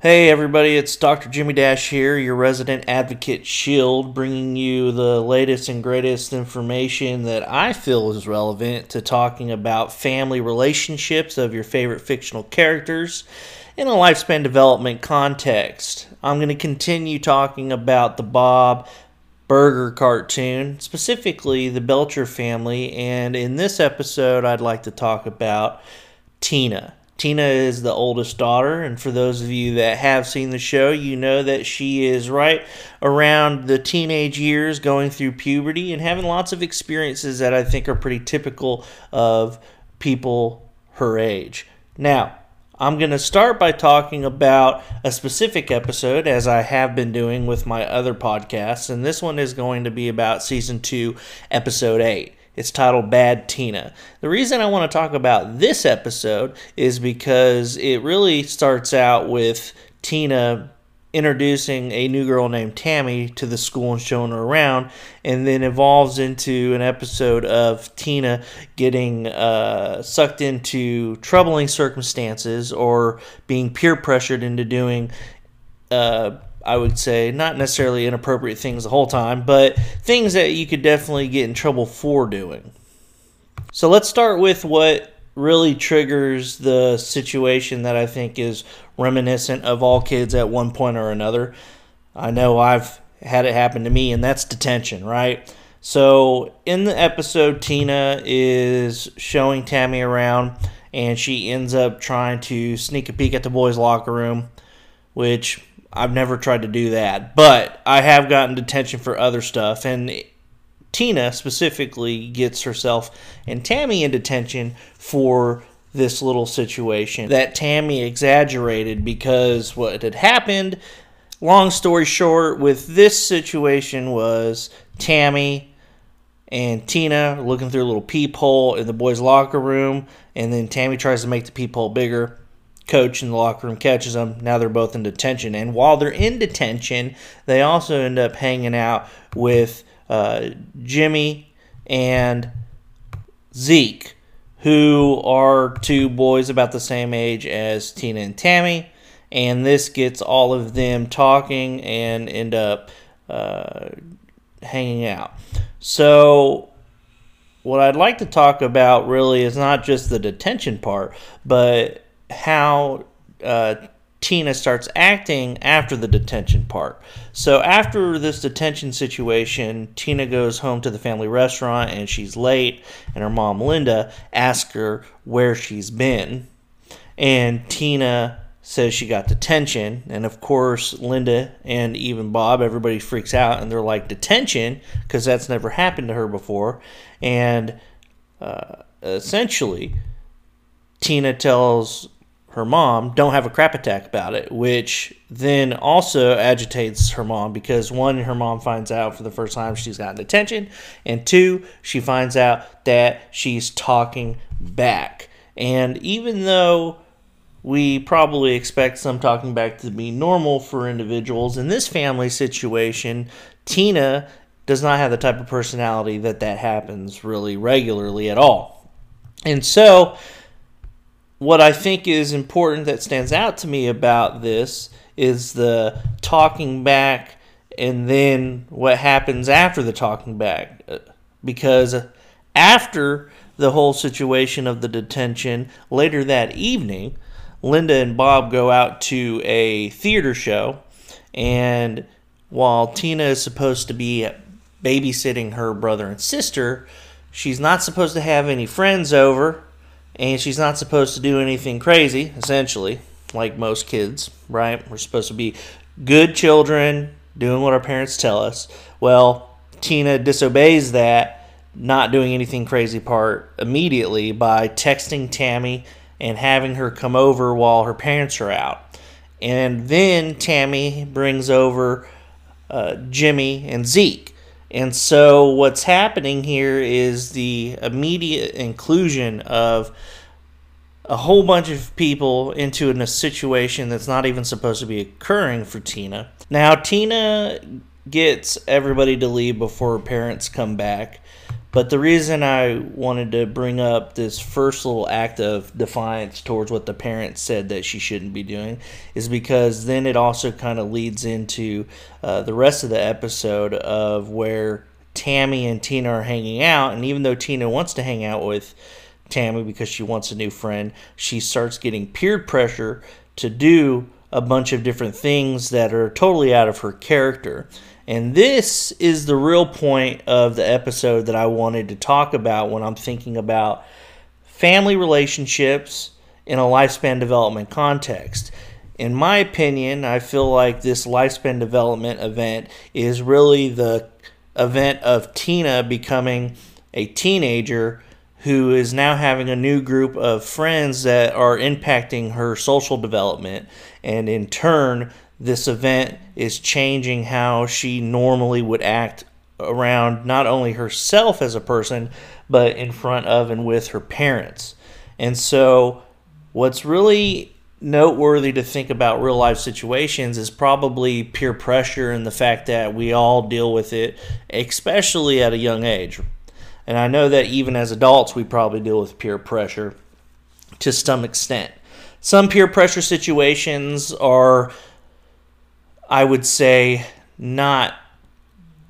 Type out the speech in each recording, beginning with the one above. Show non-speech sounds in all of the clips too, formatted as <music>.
Hey everybody, it's Dr. Jimmy Dash here, your resident advocate shield, bringing you the latest and greatest information that I feel is relevant to talking about family relationships of your favorite fictional characters in a lifespan development context. I'm going to continue talking about the Bob Burger cartoon, specifically the Belcher family, and in this episode, I'd like to talk about Tina. Tina is the oldest daughter, and for those of you that have seen the show, you know that she is right around the teenage years, going through puberty, and having lots of experiences that I think are pretty typical of people her age. Now, I'm going to start by talking about a specific episode, as I have been doing with my other podcasts, and this one is going to be about season 2, episode 8. It's titled Bad Tina. The reason I want to talk about this episode is because it really starts out with Tina introducing a new girl named Tammy to the school and showing her around, and then evolves into an episode of Tina getting uh, sucked into troubling circumstances or being peer pressured into doing. Uh, I would say not necessarily inappropriate things the whole time, but things that you could definitely get in trouble for doing. So let's start with what really triggers the situation that I think is reminiscent of all kids at one point or another. I know I've had it happen to me, and that's detention, right? So in the episode, Tina is showing Tammy around, and she ends up trying to sneak a peek at the boys' locker room, which I've never tried to do that, but I have gotten detention for other stuff, and Tina specifically gets herself and Tammy in detention for this little situation that Tammy exaggerated because what had happened. Long story short, with this situation was Tammy and Tina looking through a little peephole in the boys' locker room, and then Tammy tries to make the peephole bigger coach in the locker room catches them. Now they're both in detention. And while they're in detention, they also end up hanging out with uh, Jimmy and Zeke, who are two boys about the same age as Tina and Tammy. And this gets all of them talking and end up uh, hanging out. So, what I'd like to talk about really is not just the detention part, but how uh, Tina starts acting after the detention part. So, after this detention situation, Tina goes home to the family restaurant and she's late, and her mom, Linda, asks her where she's been. And Tina says she got detention. And of course, Linda and even Bob, everybody freaks out and they're like, Detention? Because that's never happened to her before. And uh, essentially, Tina tells her mom don't have a crap attack about it, which then also agitates her mom because one, her mom finds out for the first time she's gotten detention, and two, she finds out that she's talking back. And even though we probably expect some talking back to be normal for individuals, in this family situation, Tina does not have the type of personality that that happens really regularly at all. And so, what I think is important that stands out to me about this is the talking back and then what happens after the talking back. Because after the whole situation of the detention, later that evening, Linda and Bob go out to a theater show. And while Tina is supposed to be babysitting her brother and sister, she's not supposed to have any friends over and she's not supposed to do anything crazy, essentially, like most kids, right? We're supposed to be good children, doing what our parents tell us. Well, Tina disobeys that, not doing anything crazy part immediately by texting Tammy and having her come over while her parents are out. And then Tammy brings over uh, Jimmy and Zeke. And so what's happening here is the immediate inclusion of a whole bunch of people into a situation that's not even supposed to be occurring for Tina. Now, Tina gets everybody to leave before her parents come back, But the reason I wanted to bring up this first little act of defiance towards what the parents said that she shouldn't be doing is because then it also kind of leads into uh, the rest of the episode of where Tammy and Tina are hanging out. And even though Tina wants to hang out with Tammy because she wants a new friend, she starts getting peer pressure to do a bunch of different things that are totally out of her character. And this is the real point of the episode that I wanted to talk about when I'm thinking about family relationships in a lifespan development context. In my opinion, I feel like this lifespan development event is really the event of Tina becoming a teenager who is now having a new group of friends that are impacting her social development. And in turn, this event is changing how she normally would act around not only herself as a person, but in front of and with her parents. And so, what's really noteworthy to think about real life situations is probably peer pressure and the fact that we all deal with it, especially at a young age. And I know that even as adults, we probably deal with peer pressure to some extent. Some peer pressure situations are I would say not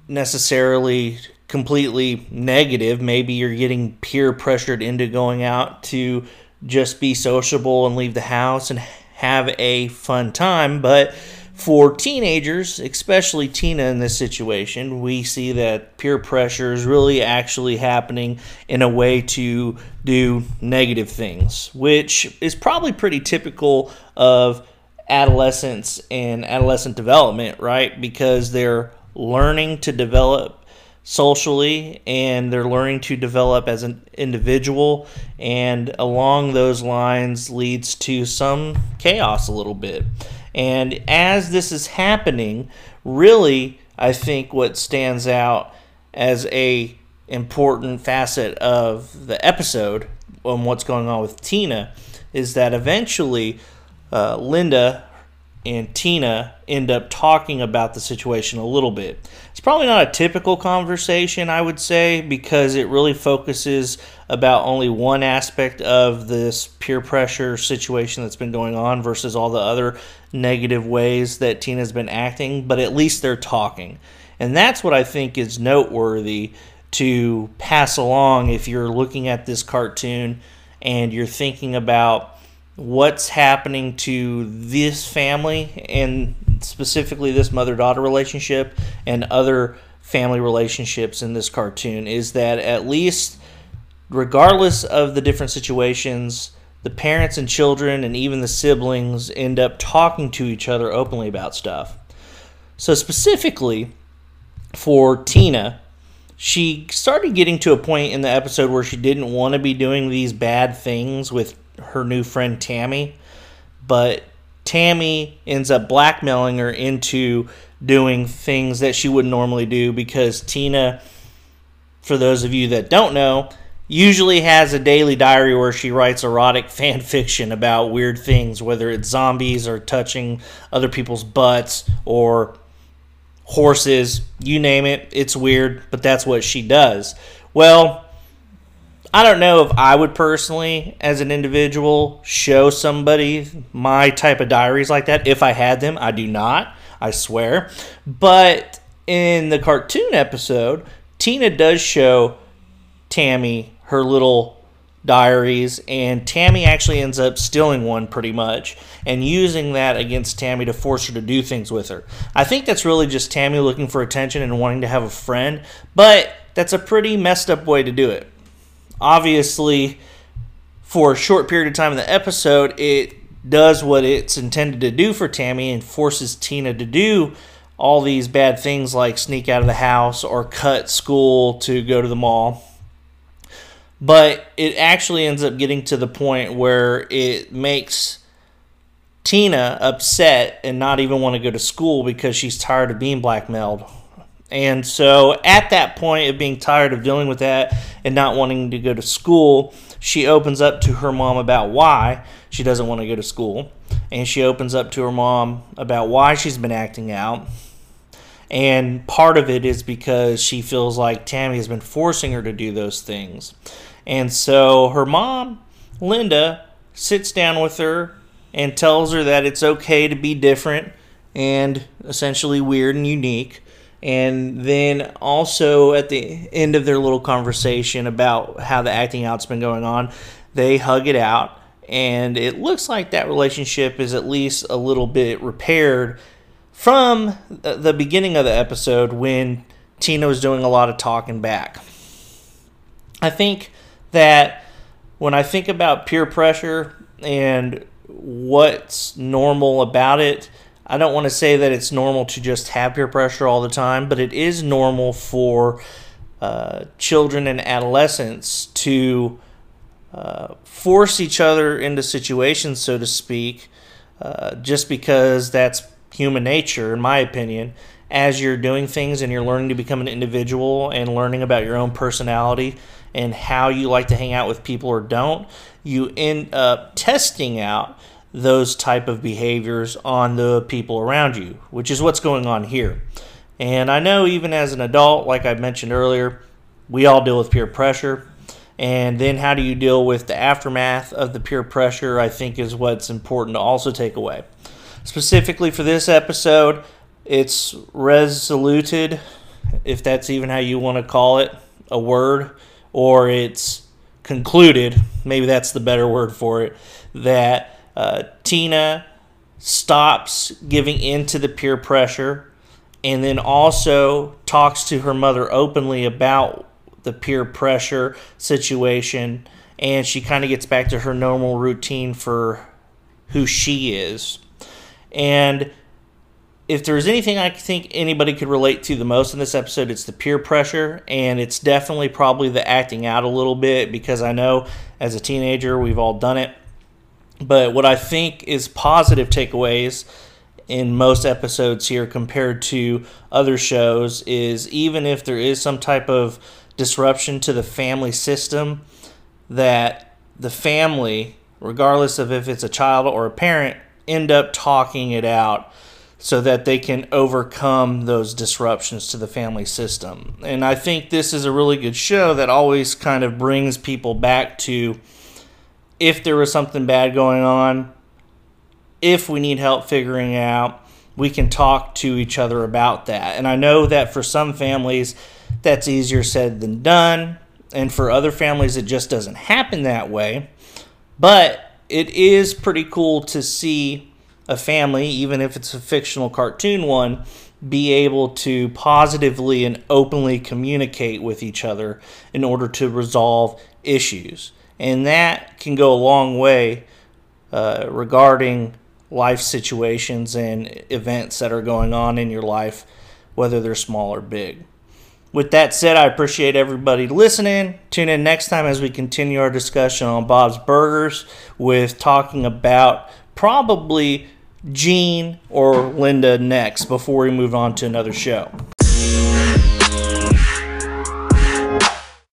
necessarily completely negative. Maybe you're getting peer pressured into going out to just be sociable and leave the house and have a fun time. But for teenagers, especially Tina in this situation, we see that peer pressure is really actually happening in a way to do negative things, which is probably pretty typical of adolescence and adolescent development, right? Because they're learning to develop socially and they're learning to develop as an individual and along those lines leads to some chaos a little bit and as this is happening really i think what stands out as a important facet of the episode on what's going on with tina is that eventually uh, Linda and Tina end up talking about the situation a little bit. It's probably not a typical conversation, I would say, because it really focuses about only one aspect of this peer pressure situation that's been going on versus all the other negative ways that Tina's been acting, but at least they're talking. And that's what I think is noteworthy to pass along if you're looking at this cartoon and you're thinking about what's happening to this family and specifically this mother daughter relationship and other family relationships in this cartoon is that at least regardless of the different situations the parents and children and even the siblings end up talking to each other openly about stuff. So specifically for tina she started getting to a point in the episode where she didn't want to be doing these bad things with her new friend Tammy, but Tammy ends up blackmailing her into doing things that she wouldn't normally do because Tina, for those of you that don't know, usually has a daily diary where she writes erotic <laughs> fan fiction about weird things, whether it's zombies or touching other people's butts or horses, you name it. It's weird, but that's what she does. Well, I don't know if I would personally, as an individual, show somebody my type of diaries like that. If I had them, I do not, I swear. But in the cartoon episode, Tina does show Tammy her little diaries, and Tammy actually ends up stealing one pretty much and using that against Tammy to force her to do things with her. I think that's really just Tammy looking for attention and wanting to have a friend, but that's a pretty messed up way to do it obviously, for a short period of time in the episode, it does what it's intended to do for Tammy and forces Tina to do all these bad things like sneak out of the house or cut school to go to the mall. But it actually ends up getting to the point where it makes Tina upset and not even want to go to school because she's tired of being blackmailed and so at that point of being tired of dealing with that and not wanting to go to school, she opens up to her mom about why she doesn't want to go to school. And she opens up to her mom about why she's been acting out. And part of it is because she feels like Tammy has been forcing her to do those things. And so her mom, Linda, sits down with her and tells her that it's okay to be different and essentially weird and unique. And then also at the end of their little conversation about how the acting out's been going on, they hug it out. And it looks like that relationship is at least a little bit repaired from the beginning of the episode when Tina was doing a lot of talking back. I think that when I think about peer pressure and what's normal about it, I don't want to say that it's normal to just have peer pressure all the time, but it is normal for uh, children and adolescents to uh, force each other into situations, so to speak, uh, just because that's human nature, in my opinion. As you're doing things and you're learning to become an individual and learning about your own personality and how you like to hang out with people or don't, you end up testing out those type of behaviors on the people around you, which is what's going on here. And I know even as an adult, like I mentioned earlier, we all deal with peer pressure. And then how do you deal with the aftermath of the peer pressure, I think is what's important to also take away. Specifically for this episode, it's resoluted, if that's even how you want to call it, a word, or it's concluded, maybe that's the better word for it, that uh, Tina stops giving in to the peer pressure and then also talks to her mother openly about the peer pressure situation and she kind of gets back to her normal routine for who she is. And if there's anything I think anybody could relate to the most in this episode, it's the peer pressure, and it's definitely probably the acting out a little bit because I know as a teenager we've all done it. But what I think is positive takeaways in most episodes here compared to other shows is even if there is some type of disruption to the family system, that the family, regardless of if it's a child or a parent, end up talking it out so that they can overcome those disruptions to the family system. And I think this is a really good show that always kind of brings people back to if there was something bad going on, if we need help figuring out, we can talk to each other about that. And I know that for some families, that's easier said than done. And for other families, it just doesn't happen that way. But it is pretty cool to see a family, even if it's a fictional cartoon one, be able to positively and openly communicate with each other in order to resolve issues and that can go a long way uh, regarding life situations and events that are going on in your life, whether they're small or big. With that said, I appreciate everybody listening. Tune in next time as we continue our discussion on Bob's Burgers with talking about probably Gene or Linda next before we move on to another show.